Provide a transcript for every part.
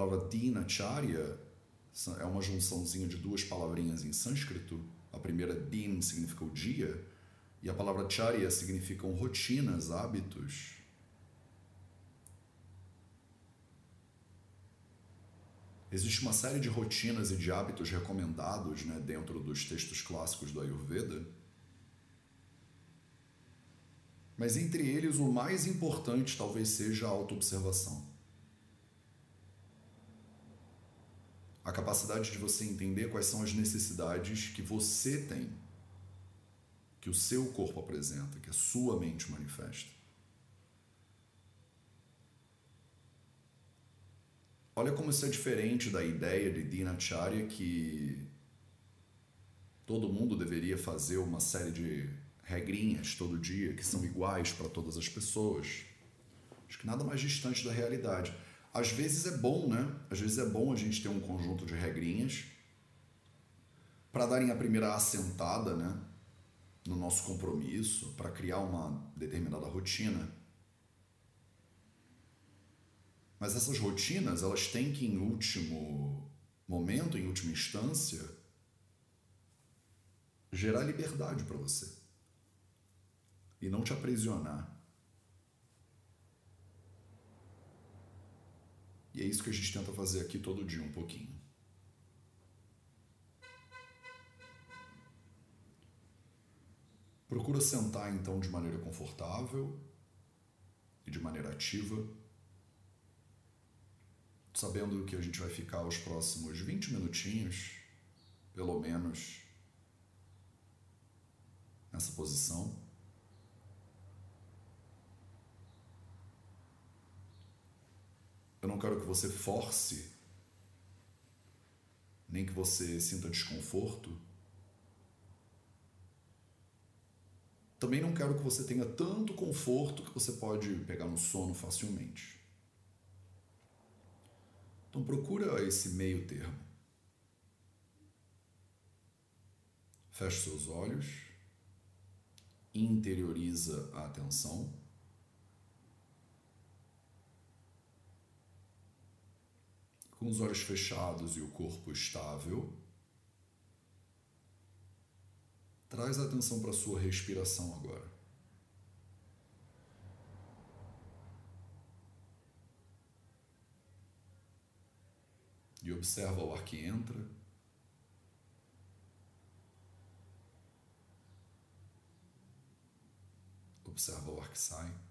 palavra dinacharya é uma junçãozinha de duas palavrinhas em sânscrito. A primeira din significa o dia e a palavra charya significam rotinas, hábitos. Existe uma série de rotinas e de hábitos recomendados né, dentro dos textos clássicos do Ayurveda. Mas entre eles, o mais importante talvez seja a autoobservação. A capacidade de você entender quais são as necessidades que você tem, que o seu corpo apresenta, que a sua mente manifesta. Olha como isso é diferente da ideia de Dinacharya que todo mundo deveria fazer uma série de regrinhas todo dia que são iguais para todas as pessoas. Acho que nada mais distante da realidade. Às vezes é bom, né? Às vezes é bom a gente ter um conjunto de regrinhas para darem a primeira assentada, né? No nosso compromisso, para criar uma determinada rotina. Mas essas rotinas, elas têm que, em último momento, em última instância, gerar liberdade para você e não te aprisionar. E é isso que a gente tenta fazer aqui todo dia um pouquinho. Procura sentar então de maneira confortável e de maneira ativa, sabendo que a gente vai ficar os próximos 20 minutinhos, pelo menos, nessa posição. Eu não quero que você force, nem que você sinta desconforto. Também não quero que você tenha tanto conforto que você pode pegar no sono facilmente. Então procura esse meio termo. Feche seus olhos, interioriza a atenção. Com os olhos fechados e o corpo estável, traz a atenção para a sua respiração agora. E observa o ar que entra. Observa o ar que sai.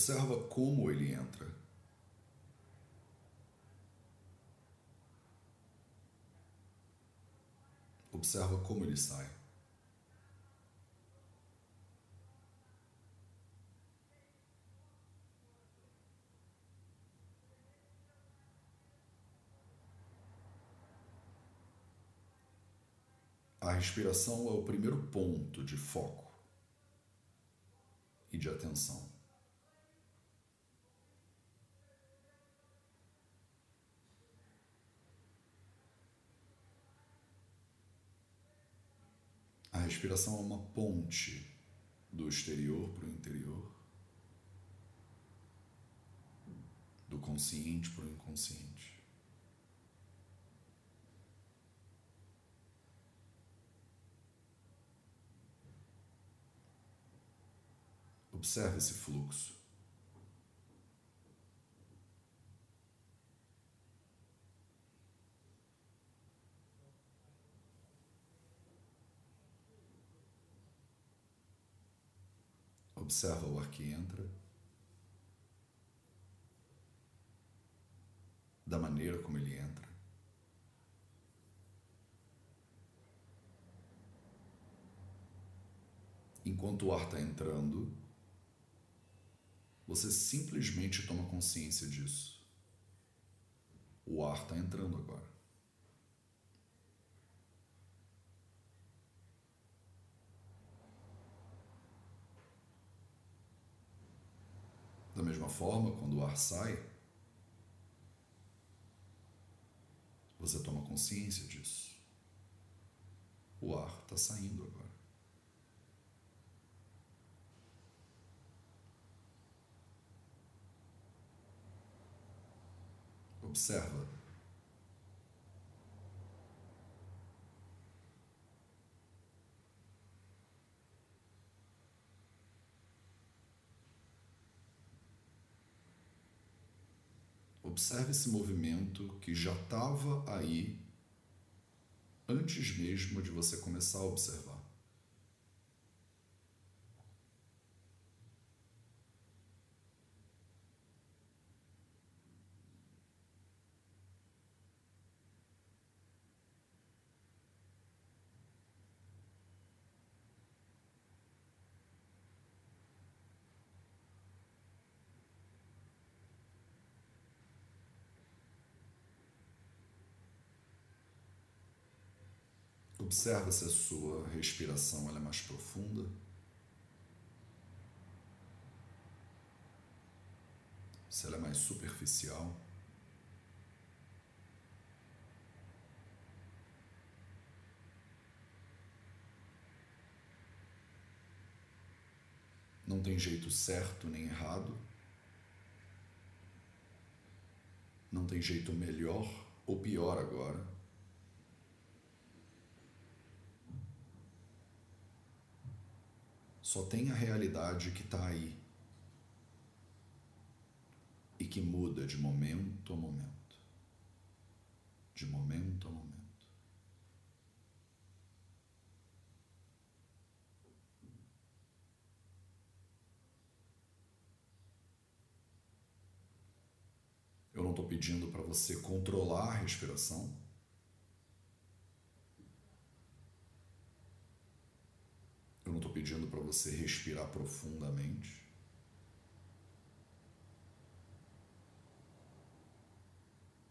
Observa como ele entra. Observa como ele sai. A respiração é o primeiro ponto de foco e de atenção. Respiração é uma ponte do exterior para o interior, do consciente para o inconsciente. Observe esse fluxo. Observa o ar que entra, da maneira como ele entra. Enquanto o ar está entrando, você simplesmente toma consciência disso. O ar está entrando agora. Da mesma forma, quando o ar sai, você toma consciência disso. O ar está saindo agora. Observa. Observe esse movimento que já estava aí antes mesmo de você começar a observar. Observa se a sua respiração é mais profunda. Se ela é mais superficial. Não tem jeito certo nem errado. Não tem jeito melhor ou pior agora. Só tem a realidade que está aí e que muda de momento a momento. De momento a momento. Eu não estou pedindo para você controlar a respiração. Eu não estou pedindo para você respirar profundamente.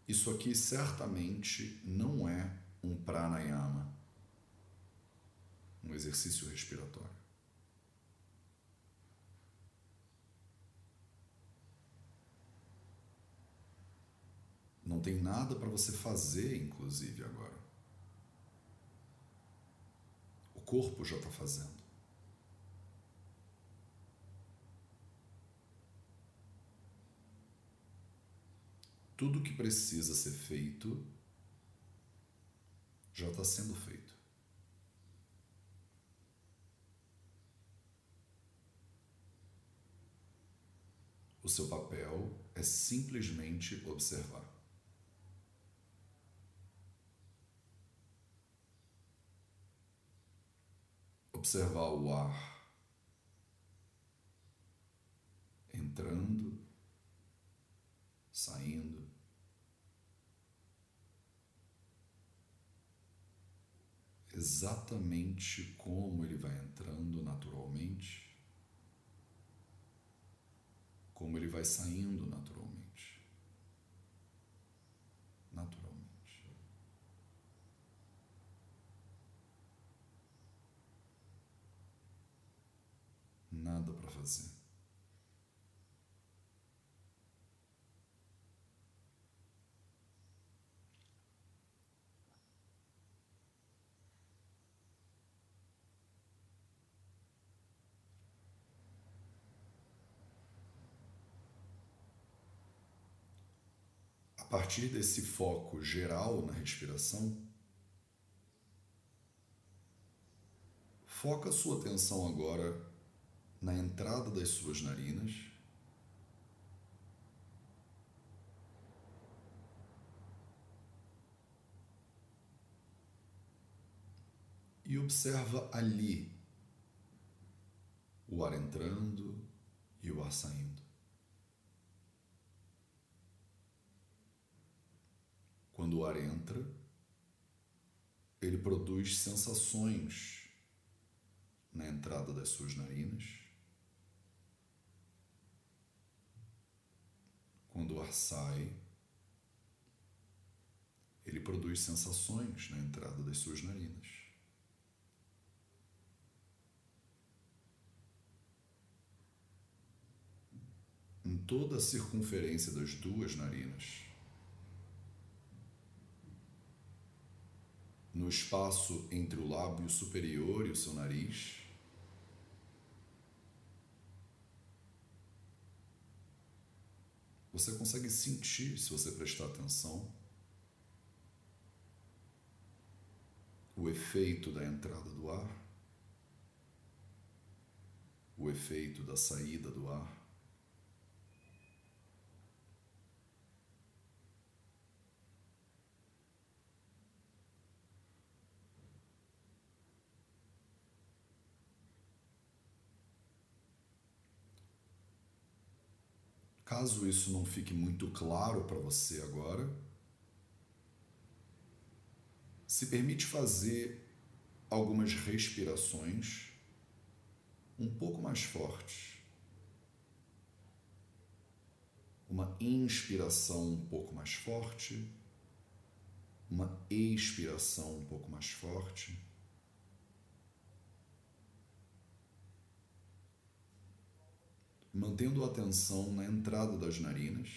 Isso aqui certamente não é um pranayama, um exercício respiratório. Não tem nada para você fazer, inclusive, agora. O corpo já está fazendo. Tudo que precisa ser feito já está sendo feito. O seu papel é simplesmente observar. Observar o ar entrando, saindo. Exatamente como ele vai entrando naturalmente, como ele vai saindo naturalmente. Naturalmente. Nada para fazer. Partir desse foco geral na respiração, foca sua atenção agora na entrada das suas narinas. E observa ali o ar entrando e o ar saindo. Quando o ar entra, ele produz sensações na entrada das suas narinas. Quando o ar sai, ele produz sensações na entrada das suas narinas. toda a circunferência das duas narinas. No espaço entre o lábio superior e o seu nariz. Você consegue sentir, se você prestar atenção, o efeito da entrada do ar, o efeito da saída do ar. Caso isso não fique muito claro para você agora, se permite fazer algumas respirações um pouco mais fortes. Uma inspiração um pouco mais forte, uma expiração um pouco mais forte. Mantendo a atenção na entrada das narinas.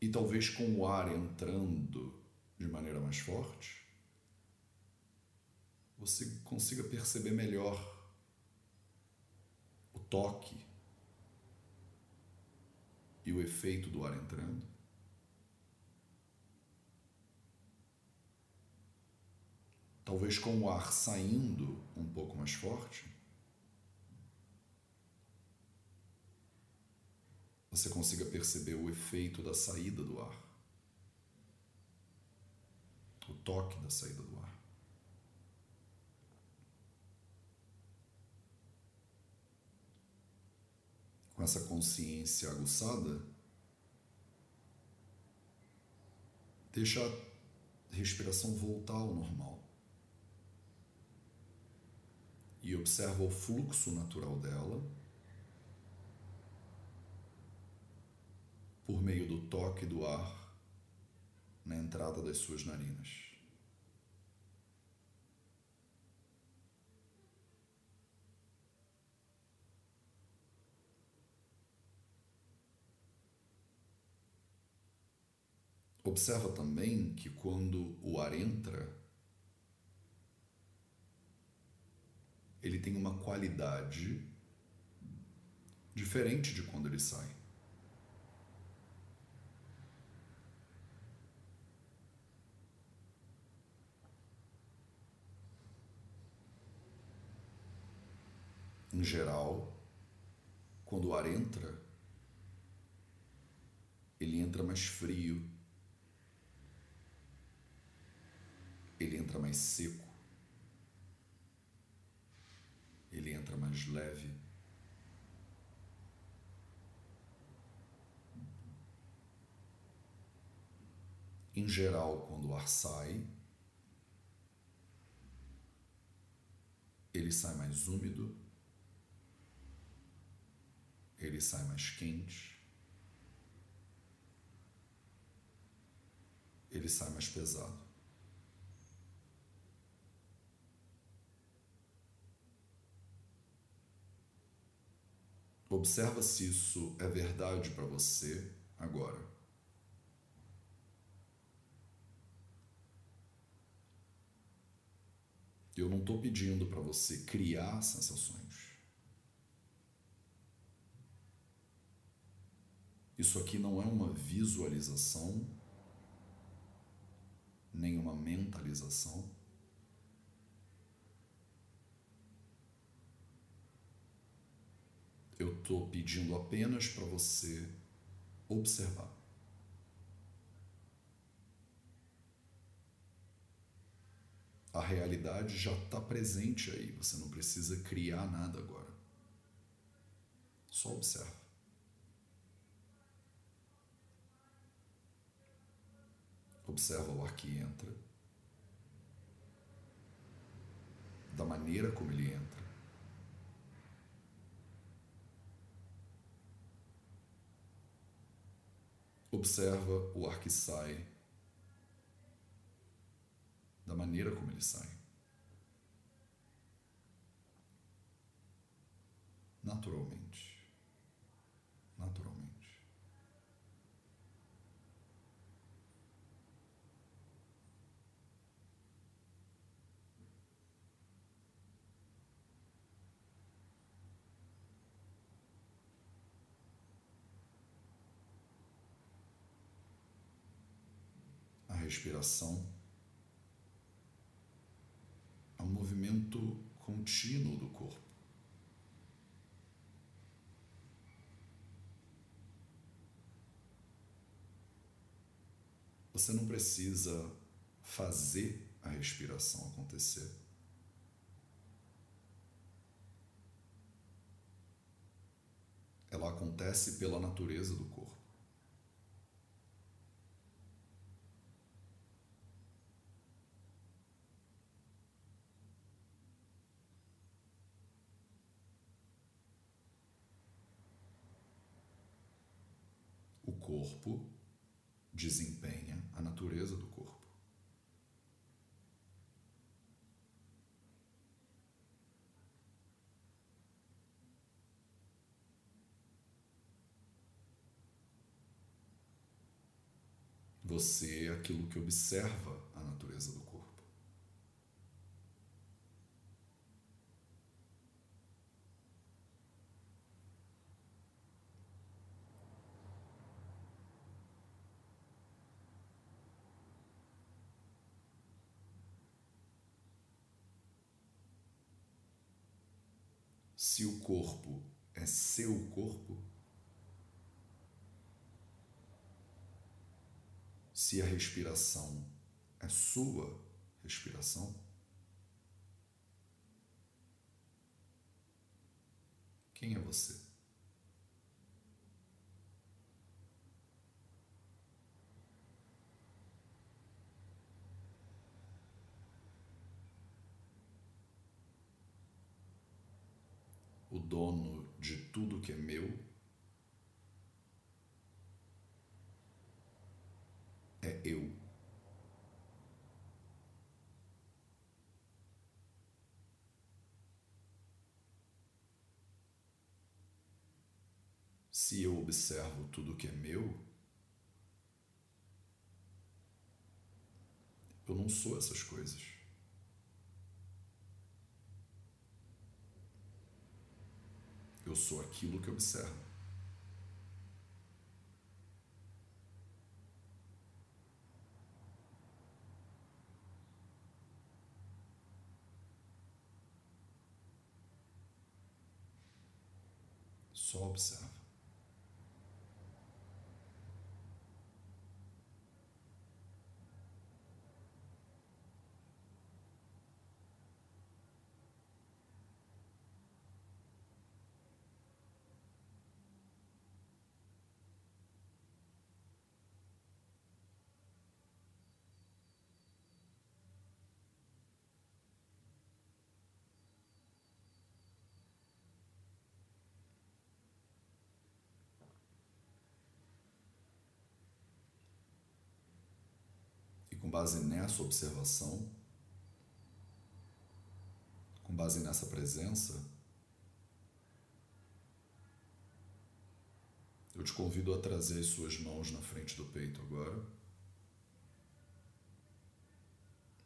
E talvez com o ar entrando de maneira mais forte, você consiga perceber melhor o toque e o efeito do ar entrando. Talvez com o ar saindo um pouco mais forte, você consiga perceber o efeito da saída do ar, o toque da saída do ar. Com essa consciência aguçada, deixa a respiração voltar ao normal. E observa o fluxo natural dela por meio do toque do ar na entrada das suas narinas. Observa também que quando o ar entra, ele tem uma qualidade diferente de quando ele sai. Em geral, quando o ar entra, ele entra mais frio, ele entra mais seco. Ele entra mais leve. Em geral, quando o ar sai, ele sai mais úmido, ele sai mais quente, ele sai mais pesado. Observa se isso é verdade para você agora. Eu não estou pedindo para você criar sensações. Isso aqui não é uma visualização, nem uma mentalização. Eu estou pedindo apenas para você observar. A realidade já está presente aí, você não precisa criar nada agora. Só observa. Observa o ar que entra, da maneira como ele entra. observa o ar que sai da maneira como ele sai. Naturalmente. Naturalmente. Respiração é um movimento contínuo do corpo. Você não precisa fazer a respiração acontecer. Ela acontece pela natureza do corpo. O corpo desempenha a natureza do corpo. Você é aquilo que observa a natureza do corpo. Se o corpo é seu corpo, se a respiração é sua respiração, quem é você? O dono de tudo que é meu, é eu. Se eu observo tudo que é meu, eu não sou essas coisas. Eu sou aquilo que observo. Só observa. com base nessa observação, com base nessa presença, eu te convido a trazer as suas mãos na frente do peito agora.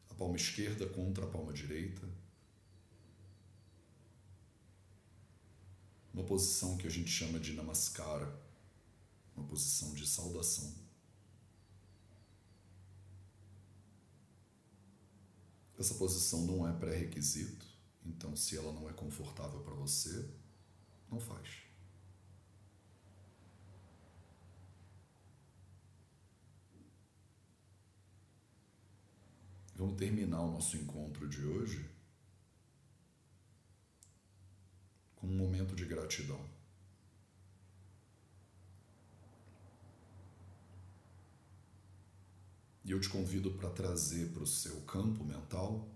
A palma esquerda contra a palma direita. Uma posição que a gente chama de namaskara, uma posição de saudação. Essa posição não é pré-requisito, então se ela não é confortável para você, não faz. Vamos terminar o nosso encontro de hoje com um momento de gratidão. E eu te convido para trazer para o seu campo mental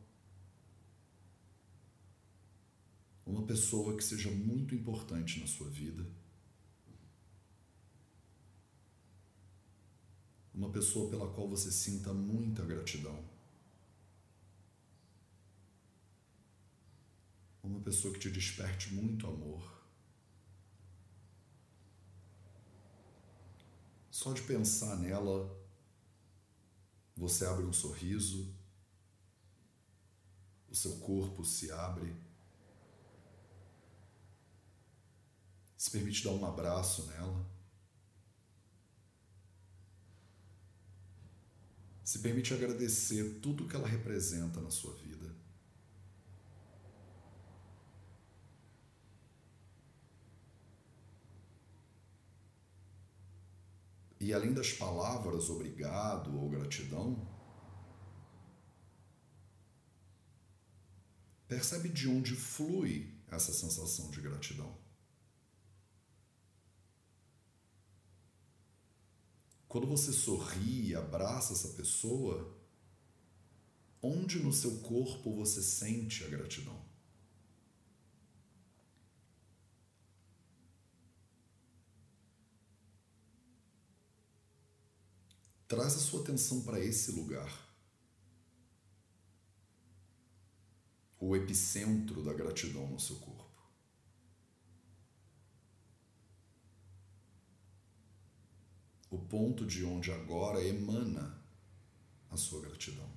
uma pessoa que seja muito importante na sua vida. Uma pessoa pela qual você sinta muita gratidão. Uma pessoa que te desperte muito amor. Só de pensar nela, você abre um sorriso, o seu corpo se abre, se permite dar um abraço nela, se permite agradecer tudo que ela representa na sua vida. E além das palavras obrigado ou gratidão, percebe de onde flui essa sensação de gratidão. Quando você sorri e abraça essa pessoa, onde no seu corpo você sente a gratidão? Traz a sua atenção para esse lugar. O epicentro da gratidão no seu corpo. O ponto de onde agora emana a sua gratidão.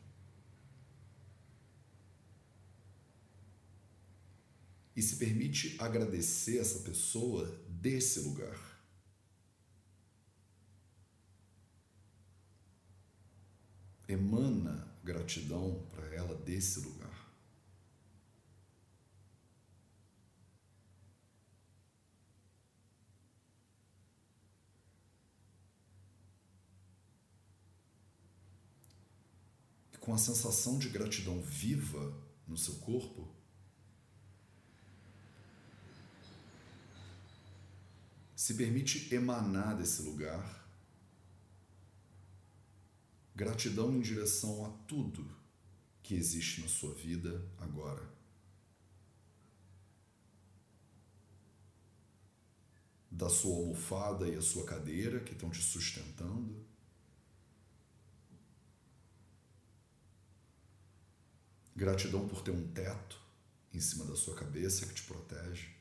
E se permite agradecer essa pessoa desse lugar. Emana gratidão para ela desse lugar. E com a sensação de gratidão viva no seu corpo, se permite emanar desse lugar Gratidão em direção a tudo que existe na sua vida agora. Da sua almofada e a sua cadeira que estão te sustentando. Gratidão por ter um teto em cima da sua cabeça que te protege.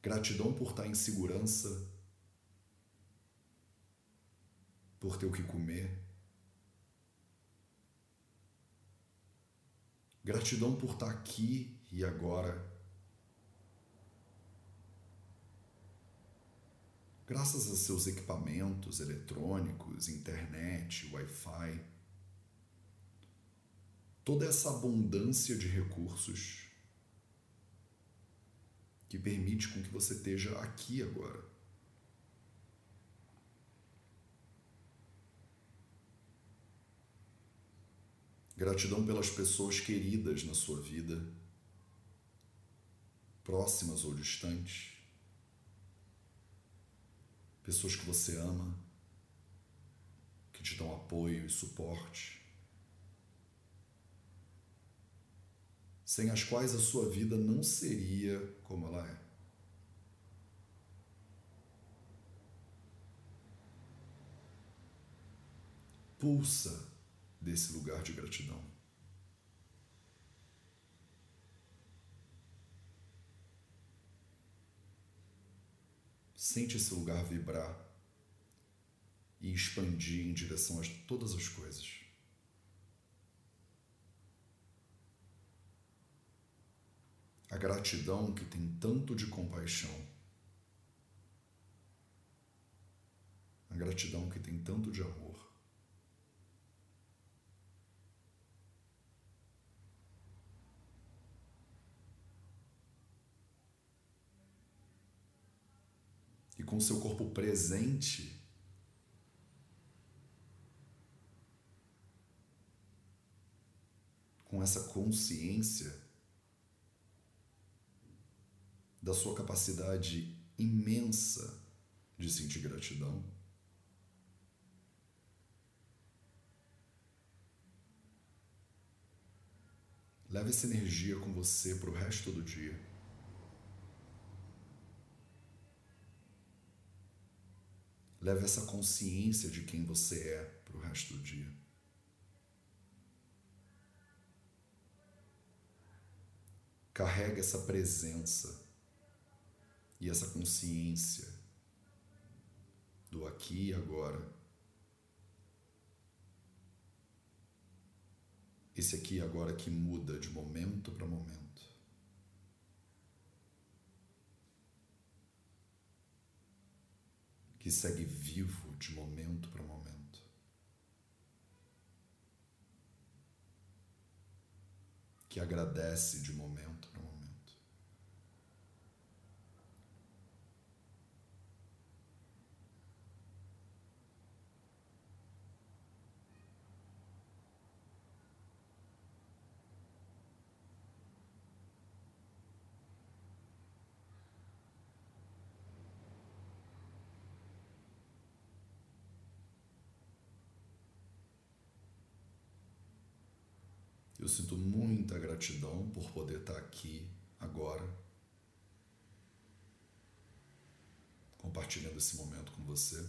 Gratidão por estar em segurança por ter o que comer. Gratidão por estar aqui e agora. Graças a seus equipamentos eletrônicos, internet, Wi-Fi, toda essa abundância de recursos que permite com que você esteja aqui agora. Gratidão pelas pessoas queridas na sua vida, próximas ou distantes. Pessoas que você ama, que te dão apoio e suporte. Sem as quais a sua vida não seria como ela é. Pulsa desse lugar de gratidão. Sente esse lugar vibrar e expandir em direção a todas as coisas. A gratidão que tem tanto de compaixão. A gratidão que tem tanto de amor. E com seu corpo presente, com essa consciência da sua capacidade imensa de sentir gratidão. Leve essa energia com você para o resto do dia. Leve essa consciência de quem você é para o resto do dia. Carrega essa presença E essa consciência do aqui e agora. Esse aqui e agora que muda de momento para momento. Que segue vivo de momento para momento. Que agradece de momento para momento. Eu sinto muita gratidão por poder estar aqui agora, compartilhando esse momento com você.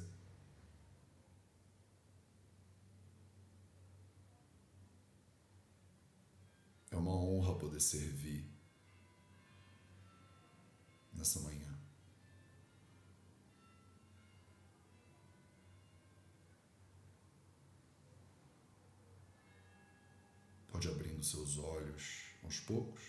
É uma honra poder servir nessa manhã. Seus olhos aos poucos.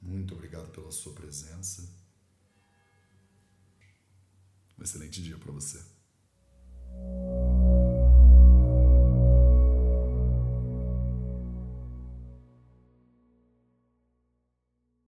Muito obrigado pela sua presença. Um excelente dia para você.